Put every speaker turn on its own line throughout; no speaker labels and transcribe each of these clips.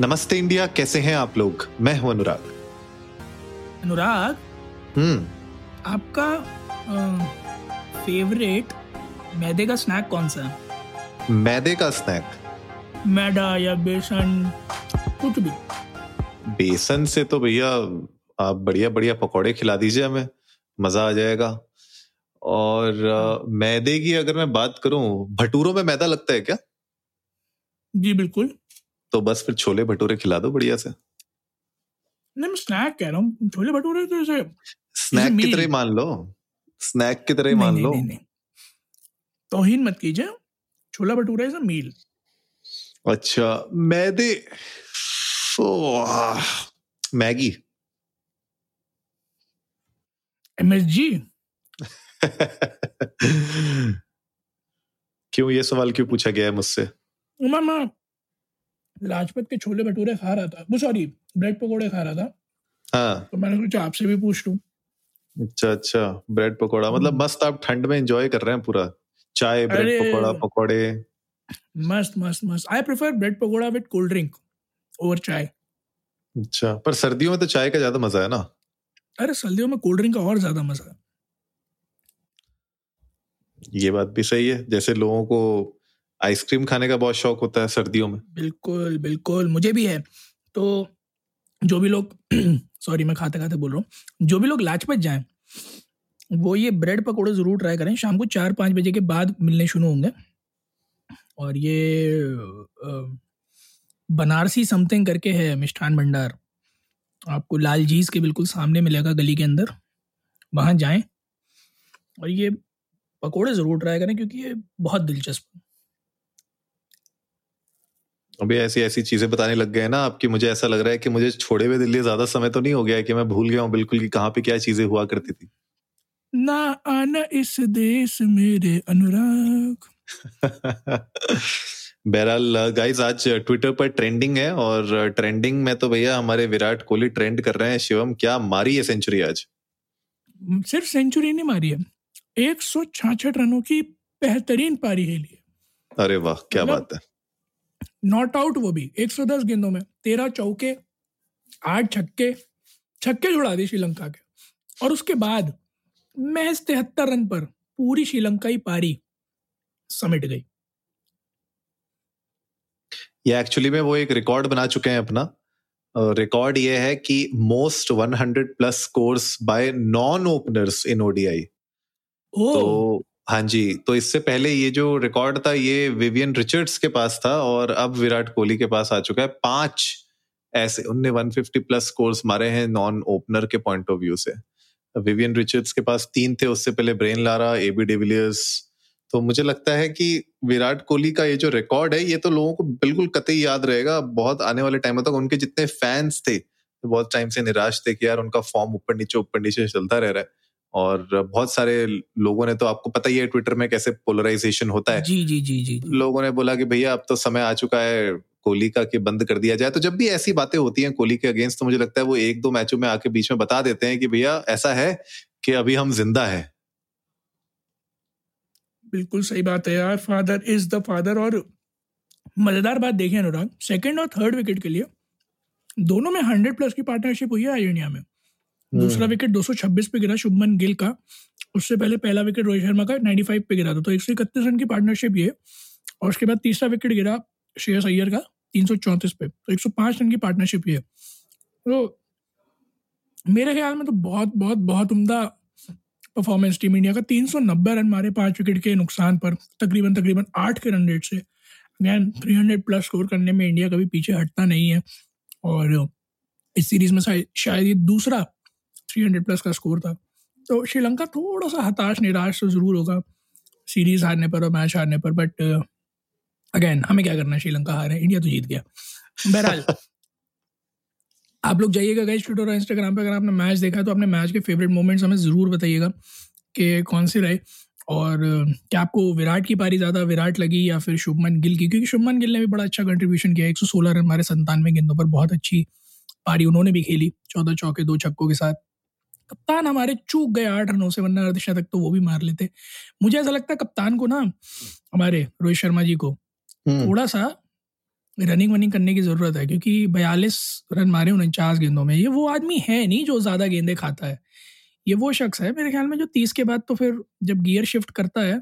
नमस्ते इंडिया कैसे हैं आप लोग? मैं हूँ अनुराग।
अनुराग?
हम्म।
आपका फेवरेट मैदे का स्नैक कौन सा? है
मैदे का स्नैक
मैदा या बेसन? कुछ भी।
बेसन से तो भैया आप बढ़िया बढ़िया पकौड़े खिला दीजिए हमें। मज़ा आ जाएगा। और अ, मैदे की अगर मैं बात करूँ भटूरों में मैदा लगता है क्या?
जी बिल्कुल।
तो बस फिर छोले भटूरे खिला दो बढ़िया से।
नहीं मैं स्नैक कह रहा हूँ। छोले भटूरे तो ऐसे
स्नैक की तरह मान लो। स्नैक की तरह मान लो।
नहीं, नहीं। मत कीजिए। छोला भटूरा इज़ अ मील
अच्छा मैदे। मैगी।
एमएसजी
क्यों ये सवाल क्यों पूछा गया है मुझसे?
मैं लाजपत के छोले भटूरे खा रहा था। वो सॉरी ब्रेड पकोड़े खा रहा था।
हाँ।
तो मैंने सोचा आपसे भी पूछ लूँ।
अच्छा अच्छा ब्रेड पकोड़ा। मतलब
हम्म।
मस्त आप ठंड में एंजॉय कर रहे हैं पूरा। चाय ब्रेड। पकोड़ा पकोड़े।
मस्त मस्त मस्त। I prefer bread pakora with cold drink over chai.
अच्छा पर सर्दियों में तो चाय का ज़्यादा मज़ा है ना?
अरे सर्दियों में कोल्ड ड्रिंक का और ज़्यादा मज़ा है।
ये बात भी सही है। जैसे लोगों को आइसक्रीम खाने का बहुत शौक होता है सर्दियों में।
बिल्कुल बिल्कुल, मुझे भी है। तो जो भी लोग सॉरी, मैं खाते खाते बोल रहा हूँ। जो भी लोग लाजपत जाएँ, वो ये ब्रेड पकौड़े ज़रूर ट्राई करें। शाम को चार पाँच बजे के बाद मिलने शुरू होंगे। और ये बनारसी समथिंग करके है मिष्ठान भंडार। आपको लाल जीज के बिल्कुल सामने मिलेगा गली के अंदर। वहाँ जाएँ। और ये पकोड़े ज़रूर ट्राई करें, क्योंकि ये बहुत दिलचस्प है।
अभी ऐसी ऐसी चीज़ें बताने लग गए हैं ना आपकी मुझे ऐसा लग रहा है कि मुझे छोड़े हुए दिल्ली ज़्यादा समय तो नहीं हो गया है कि मैं भूल गया हूँ बिल्कुल कि कहाँ पे क्या चीज़ें हुआ करती थी।
ना आना इस देश मेरे अनुराग।
बहरहाल गाइस आज ट्विटर पर ट्रेंडिंग है और ट्रेंडिंग में तो भैया हमारे विराट कोहली ट्रेंड कर रहे हैं शिवम क्या मारी है सेंचुरी आज?
सिर्फ़ सेंचुरी नहीं मारी है एक रनों की बेहतरीन पारी खेली लिए
अरे वाह क्या
मतलब-
बात है।
नॉट आउट वो भी 110 गेंदों में तेरह चौके आठ छक्के छक्के छुड़ा दी श्रीलंका के। और उसके बाद महज तिहत्तर रन पर पूरी श्रीलंकाई पारी समेट गई।
ये एक्चुअली में वो एक रिकॉर्ड बना चुके हैं अपना। रिकॉर्ड ये है कि most 100 plus scores by non openers in ODI तो हाँ जी तो इससे पहले ये जो रिकॉर्ड था, ये विवियन रिचर्ड्स के पास था और अब विराट कोहली के पास आ चुका है। पाँच ऐसे, उनने 150 प्लस स्कोर्स मारे हैं नॉन ओपनर के पॉइंट ऑफ़ व्यू से। विवियन रिचर्ड्स के पास तीन थे, उससे पहले ब्रेन लारा एबी डिविलियर्स तो मुझे लगता है कि विराट कोहली का ये जो रिकॉर्ड है, ये तो लोगों को बिल्कुल कतई याद रहेगा। बहुत आने वाले टाइम तक उनके जितने फैंस थे, बहुत टाइम से निराश थे कि यार उनका फॉर्म ऊपर नीचे ऊपर नीचे चलता रह रहा है। और बहुत सारे लोगों ने तो आपको पता ही है ट्विटर में कैसे पोलराइजेशन होता है।
जी जी जी जी।
लोगों ने बोला कि भैया अब तो समय आ चुका है कोहली का कि बंद कर दिया जाए। तो जब भी ऐसी बातें होती हैं कोहली के अगेंस्ट तो मुझे लगता है वो एक दो मैचों में आके बीच में बता देते हैं कि भैया ऐसा है कि अभी हम ज़िंदा है।
बिल्कुल सही बात है यार फादर इज़ द फादर और मज़ेदार बात देखें अनुराग सेकंड और थर्ड विकेट के लिए दोनों में हंड्रेड प्लस की पार्टनरशिप हुई है इंडिया में। दूसरा विकेट 226 पे गिरा शुभमन गिल का। उससे पहले पहला विकेट रोहित शर्मा का 95 पे गिरा था। तो एक रन की पार्टनरशिप ये। और उसके बाद तीसरा विकेट गिरा श्रेयस अय्यर का 334 पे। तो 105 रन की पार्टनरशिप ये। तो मेरे ख्याल में तो बहुत बहुत बहुत उम्दा परफॉर्मेंस टीम इंडिया का। 390 रन मारे पाँच विकेट के नुकसान पर तकरीबन तकरीबन आठ के रन रेट से। अगैन 300 प्लस स्कोर करने में इंडिया कभी पीछे हटता नहीं है। और इस सीरीज़ में शायद ये दूसरा 300 प्लस का स्कोर था। तो श्रीलंका थोड़ा सा हताश, निराश तो ज़रूर होगा। सीरीज़ हारने पर और मैच हारने पर बट अगेन हमें क्या करना है? श्रीलंका हार इंडिया तो जीत गया। बहरहाल, आप लोग जाइएगा गाइस ट्विटर और इंस्टाग्राम पे, अगर आपने मैच देखा तो अपने मैच के फेवरेट मोमेंट्स हमें ज़रूर बताइएगा कि कौन से रहे। और, क्या आपको विराट की पारी ज़्यादा विराट लगी या फिर शुभमन गिल की? क्योंकि शुभमन गिल ने भी बड़ा अच्छा कंट्रीब्यूशन किया 116 रन हमारे संतानवे गेंदों पर बहुत अच्छी पारी उन्होंने भी खेली, चौदह चौके, दो छक्कों के साथ। कप्तान हमारे चूक गए आठ रनों से वरना अर्धशतक तो वो भी मार लेते। मुझे ऐसा लगता है कप्तान को ना हमारे रोहित शर्मा जी को थोड़ा सा रनिंग वनिंग करने की ज़रूरत है क्योंकि बयालीस रन मारे उनचास गेंदों में। ये वो आदमी है नहीं जो ज़्यादा गेंदे खाता है। ये वो शख्स है मेरे ख्याल में जो तीस के बाद तो फिर जब गियर शिफ्ट करता है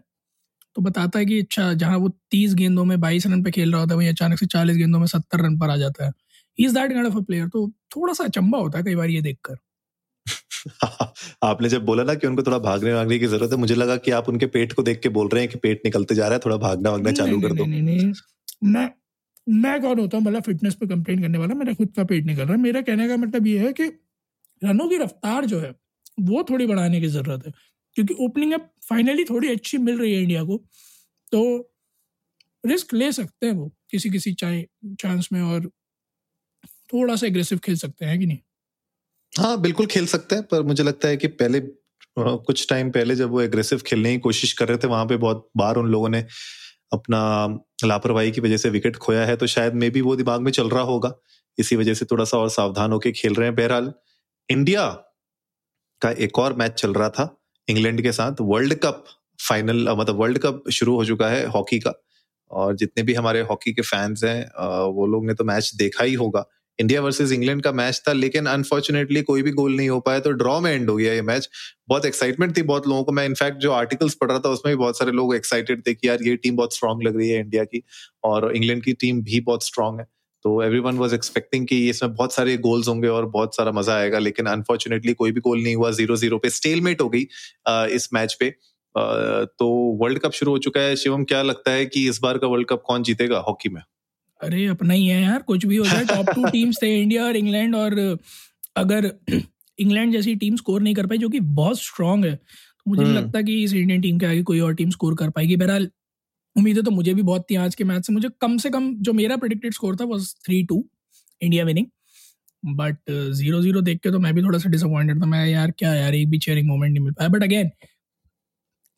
तो बताता है कि अच्छा जहाँ वो तीस गेंदों में बाईस रन पे खेल रहा होता है वहीं अचानक से चालीस गेंदों में सत्तर रन पर आ जाता है। Is that kind of a player तो थोड़ा सा अचंबा होता है कई बार ये देखकर।
आपने जब बोला ना कि उनको थोड़ा भागने वागने की ज़रूरत है मुझे लगा कि आप उनके पेट को देख के बोल रहे हैं कि पेट निकलते जा रहा है थोड़ा भागना वागना चालू कर दो।
नहीं, नहीं, नहीं, मैं मैं कौन होता हूँ? मतलब फिटनेस पे कंप्लेन करने वाला मेरा खुद का पेट निकल रहा है। मेरा कहने का मतलब ये है कि रनों की रफ्तार जो है वो थोड़ी बढ़ाने की ज़रूरत है। क्योंकि ओपनिंग अब फाइनली थोड़ी अच्छी मिल रही है इंडिया को तो रिस्क ले सकते हैं वो किसी किसी चांस में और थोड़ा सा एग्रेसिव खेल सकते हैं कि नहीं?
हाँ बिल्कुल खेल सकते हैं, पर मुझे लगता है कि पहले कुछ टाइम पहले जब वो एग्रेसिव खेलने की कोशिश कर रहे थे, वहाँ पे बहुत बार उन लोगों ने अपना लापरवाही की वजह से विकेट खोया है तो शायद मे भी वो दिमाग में चल रहा होगा। इसी वजह से थोड़ा सा और सावधान होकर खेल रहे हैं। बहरहाल, इंडिया का एक और मैच चल रहा था, इंग्लैंड के साथ, वर्ल्ड कप फाइनल मतलब वर्ल्ड कप शुरू हो चुका है हॉकी का। और जितने भी हमारे हॉकी के फैंस हैं वो लोग ने तो मैच देखा ही होगा। इंडिया वर्सेस इंग्लैंड का मैच था, लेकिन अनफॉर्चुनेटली कोई भी गोल नहीं हो पाया तो ड्रॉ में एंड हो गया ये मैच बहुत एक्साइटमेंट थी बहुत लोगों को। मैं इनफैक्ट जो आर्टिकल्स पढ़ रहा था, उसमें भी बहुत सारे लोग एक्साइटेड थे कि यार ये टीम बहुत स्ट्रांग लग रही है इंडिया की, और इंग्लैंड की टीम भी बहुत स्ट्रांग है। तो एवरी वन वॉज़ एक्सपेक्टिंग कि इसमें बहुत सारे गोल्स होंगे और बहुत सारा मज़ा आएगा, लेकिन अनफॉर्चुनेटली कोई भी गोल नहीं हुआ। ज़ीरो ज़ीरो पे स्टेलमेट हो गई इस मैच पे। तो वर्ल्ड कप शुरू हो चुका है। शिवम, क्या लगता है कि इस बार का वर्ल्ड कप कौन जीतेगा हॉकी में?
अरे अपना ही है यार कुछ भी हो जाए टॉप टू टीम्स थे इंडिया और इंग्लैंड और अगर इंग्लैंड जैसी टीम स्कोर नहीं कर पाई जो कि बहुत स्ट्रांग है तो मुझे नहीं हम्म। लगता कि इस इंडियन टीम के आगे कोई और टीम स्कोर कर पाएगी। बहरहाल उम्मीदें तो मुझे भी बहुत थी आज के मैच से। मुझे कम से कम जो मेरा प्रिडिक्टेड स्कोर था वो three two India winning but zero zero देख के तो मैं भी थोड़ा सा डिसअपॉइंटेड था। मैं यार क्या यार एक भी चेयरिंग मोमेंट नहीं मिल पाया। But again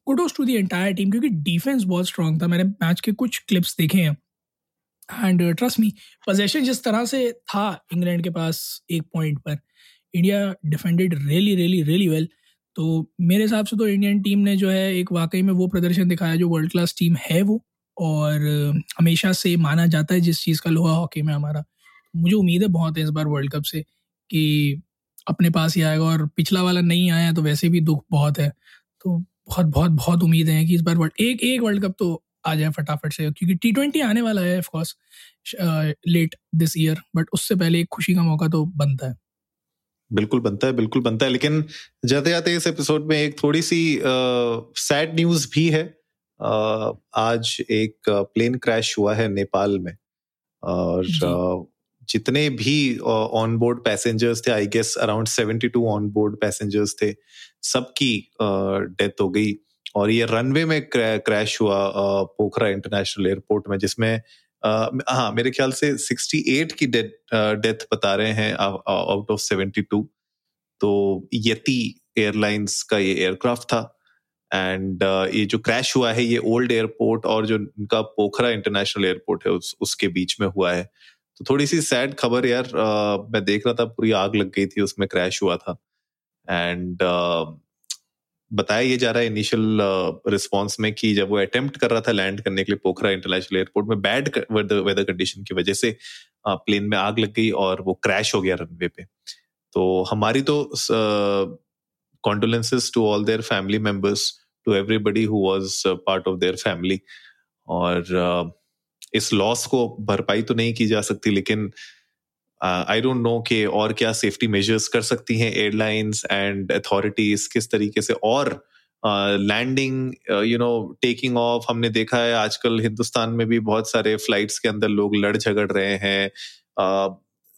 kudos to the entire team क्योंकि डिफेंस बहुत स्ट्रांग था। मैंने मैच के कुछ क्लिप्स देखे हैं। एंड ट्रस्ट मी पोजेशन जिस तरह से था इंग्लैंड के पास एक पॉइंट पर India defended really really really well तो मेरे हिसाब से तो इंडियन टीम ने जो है एक वाकई में वो प्रदर्शन दिखाया जो वर्ल्ड क्लास टीम है वो, और हमेशा से माना जाता है जिस चीज़ का लोहा हॉकी में हमारा। मुझे उम्मीद है बहुत है इस बार वर्ल्ड कप से कि अपने पास ही आएगा और पिछला वाला नहीं आया तो वैसे भी दुख बहुत है। तो बहुत बहुत बहुत उम्मीद है कि इस बार वर्ल्ड एक एक वर्ल्ड कप तो आ जाए फटाफट से क्योंकि टी ट्वेंटी आने वाला है of course let this year but उससे पहले एक खुशी का मौका तो बनता है।
बिल्कुल बनता है बिल्कुल बनता है लेकिन जाते जाते इस एपिसोड में एक थोड़ी सी सैड न्यूज़ भी है। आ, आज एक प्लेन क्रैश हुआ है नेपाल में और जितने भी ऑन बोर्ड पैसेंजर्स थे I guess around seventy two on board passengers थे सबकी डेथ हो गई। और ये रनवे में क्रैश हुआ पोखरा इंटरनेशनल एयरपोर्ट में जिसमें हाँ मेरे ख्याल से 68 की डेथ बता रहे हैं आउट ऑफ़ 72 तो यति एयरलाइंस का ये एयरक्राफ्ट था एंड uh, ये जो क्रैश हुआ है ये ओल्ड एयरपोर्ट और जो इनका पोखरा इंटरनेशनल एयरपोर्ट है उस उसके बीच में हुआ है। तो थोड़ी सी सैड खबर यार uh, मैं देख रहा था पूरी आग लग गई थी उसमें क्रैश हुआ था। एंड uh, बताया ये जा रहा है इनिशियल रिस्पांस uh, में कि जब वो अटेम्प्ट कर रहा था लैंड करने के लिए पोखरा इंटरनेशनल एयरपोर्ट में बैड वेदर कंडीशन की वजह से प्लेन uh, में आग लग गई और वो क्रैश हो गया रनवे पे। तो हमारी तो condolences to all their family members to everybody who was part of their family और uh, इस लॉस को भरपाई तो नहीं की जा सकती लेकिन आई डोंट नो कि और क्या सेफ्टी मेजर्स कर सकती हैं एयरलाइंस एंड अथॉरिटीज किस तरीके से और landing you know taking off हमने देखा है आजकल हिंदुस्तान में भी बहुत सारे फ्लाइट्स के अंदर लोग लड़ झगड़ रहे हैं।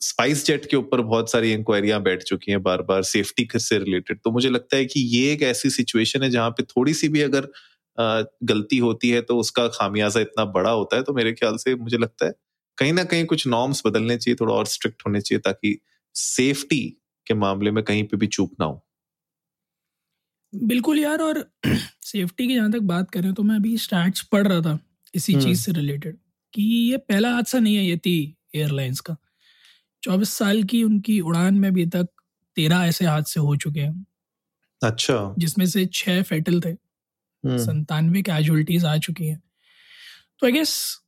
स्पाइस uh, जेट के ऊपर बहुत सारी इंक्वायरियाँ बैठ चुकी हैं बार बार सेफ्टी से रिलेटेड तो मुझे लगता है कि ये एक ऐसी सिचुएशन है जहाँ पे थोड़ी सी भी अगर uh, गलती होती है तो उसका खामियाजा इतना बड़ा होता है तो मेरे ख्याल से मुझे लगता है कहीं ना कहीं कुछ नॉर्म्स बदलने चाहिए थोड़ा और स्ट्रिक्ट होने चाहिए ताकि सेफ्टी के मामले में कहीं पे भी चूक ना हो।
बिल्कुल यार और सेफ्टी की जहाँ तक बात करें तो मैं अभी स्टैट्स पढ़ रहा था इसी हम्म। चीज़ से रिलेटेड कि ये पहला हादसा नहीं है ये थी एयरलाइंस का। चौबीस साल की उनकी उड़ान में अभी तक तेरह ऐसे हादसे हो चुके हैं।
अच्छा।
जिसमें से छह फेटल थे। हम्म। संतानवे कैजुअलिटीज आ चुकी हैं। तो आई गेस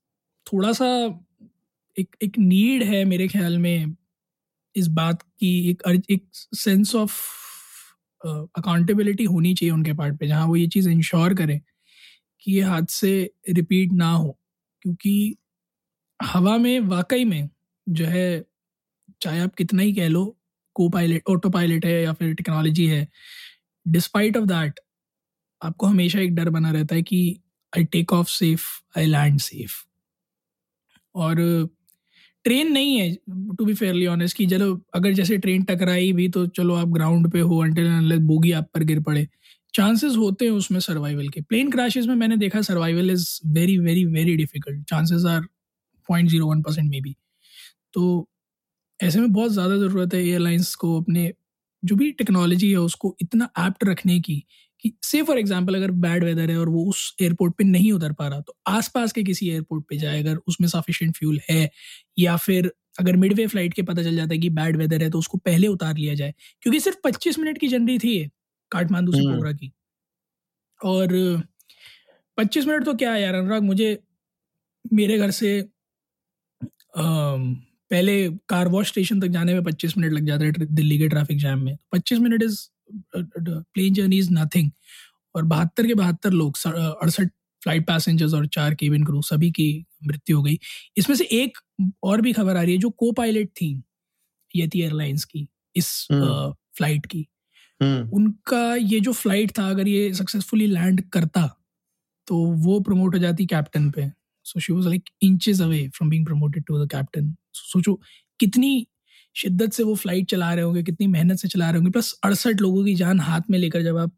थोड़ा सा एक एक नीड है मेरे ख्याल में इस बात की, एक एक सेंस ऑफ़ अकाउंटेबिलिटी होनी चाहिए उनके पार्ट पे, जहाँ वो ये चीज़ इंश्योर करें कि ये हादसे रिपीट ना हो। क्योंकि हवा में, वाकई में जो है, चाहे आप कितना ही कह लो को पायलट ऑटो पायलट है या फिर टेक्नोलॉजी है डिस्पाइट ऑफ़ दैट आपको हमेशा एक डर बना रहता है कि I take off safe I land safe और ट्रेन नहीं है टू बी फेयरली ऑनेस्ट कि चलो अगर जैसे ट्रेन टकराई भी तो चलो आप ग्राउंड पे हो अंटिल बोगी आप पर गिर पड़े। चांसेस होते हैं उसमें सर्वाइवल के। प्लेन क्रैशेस में मैंने देखा survival is very very very difficult chances are point zero one percent may be तो ऐसे में बहुत ज़्यादा ज़रूरत है एयरलाइंस को अपने, जो भी टेक्नोलॉजी है उसको इतना एप्ट रखने की कि से फॉर एग्ज़ाम्पल अगर बैड वेदर है और वो उस एयरपोर्ट पे नहीं उतर पा रहा तो आसपास के किसी एयरपोर्ट पे जाए अगर उसमें सफिशिएंट फ्यूल है या फिर अगर मिडवे फ़्लाइट के पता चल जाता है कि बैड वेदर है तो उसको पहले उतार लिया जाए क्योंकि सिर्फ़ पच्चीस मिनट की जर्नी थी काठमांडू से हम्म। पोखरा की और पच्चीस मिनट तो क्या है यार अनुराग मुझे मेरे घर से पहले कार वॉश स्टेशन तक जाने में पच्चीस मिनट लग जाते हैं दिल्ली के ट्रैफ़िक जैम में पच्चीस minute is plane journey is nothing और बहत्तर के बहत्तर लोग अड़सठ फ़्लाइट पैसेंजर्स और चार केबिन क्रू सभी की मृत्यु हो गई। इसमें से एक और भी खबर आ रही है जो को पायलट थी यति एयरलाइंस की इस फ़्लाइट की। हम्म। उनका ये जो फ़्लाइट था अगर ये सक्सेसफुली लैंड करता तो वो प्रमोट हो जाती कैप्टन पे। So she was like inches away from being promoted to the captain सोचो कितनी शिद्दत से वो फ़्लाइट चला रहे होंगे, कितनी मेहनत से चला रहे होंगे प्लस अड़सठ लोगों की जान हाथ में लेकर जब आप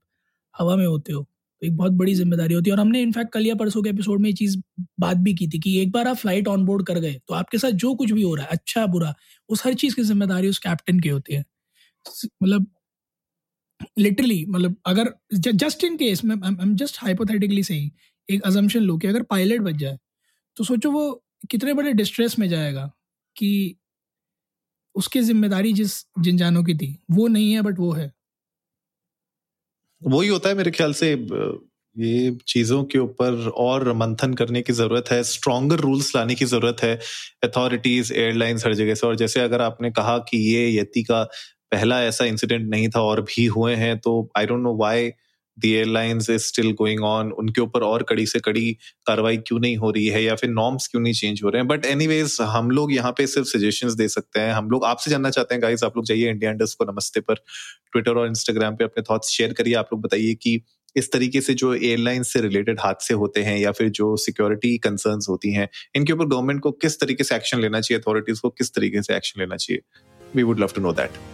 हवा में होते हो तो एक बहुत बड़ी ज़िम्मेदारी होती है। और हमने इनफैक्ट कल या परसों के एपिसोड में ये चीज़ बात भी की थी कि एक बार आप फ़्लाइट ऑन बोर्ड कर गए तो आपके साथ जो कुछ भी हो रहा है अच्छा बुरा, उस हर चीज़ की ज़िम्मेदारी उस कैप्टन की होती है। मतलब लिटरली मतलब अगर जस्ट इन केस मैं आई जस्ट हाइपोथेटिकली सही एक अजम्पशन लो कि अगर पायलट बच जाए तो सोचो वो कितने बड़े डिस्ट्रेस में जाएगा कि उसकी ज़िम्मेदारी जिस जिन जानों की थी, वो नहीं है, बट वो है।
वही होता है मेरे ख्याल से ये चीज़ों के ऊपर और मंथन करने की ज़रूरत है स्ट्रॉन्गर रूल्स लाने की ज़रूरत है अथॉरिटीज एयरलाइंस हर जगह से। और जैसे अगर आपने कहा कि ये यति का पहला ऐसा इंसिडेंट नहीं था और भी हुए हैं तो I don't know why the airlines is still going on उनके ऊपर और कड़ी से कड़ी कार्रवाई क्यों नहीं हो रही है या फिर नॉर्म्स क्यों नहीं चेंज हो रहे हैं? बट एनीवेज हम लोग यहाँ पे सिर्फ़ सजेशन दे सकते हैं। हम लोग आपसे जानना चाहते हैं गाइज़ आप लोग जाइए इंडिया इंडस्ट को नमस्ते पर ट्विटर और इंस्टाग्राम पे अपने थॉट्स शेयर करिए। आप लोग बताइए कि इस तरीके से जो एयरलाइंस से रिलेटेड हादसे होते हैं या फिर जो सिक्योरिटी कंसर्न होती हैं, इनके ऊपर गवर्नमेंट को किस तरीके से एक्शन लेना चाहिए अथॉरिटीज को किस तरीके से एक्शन लेना चाहिए? We would love to know that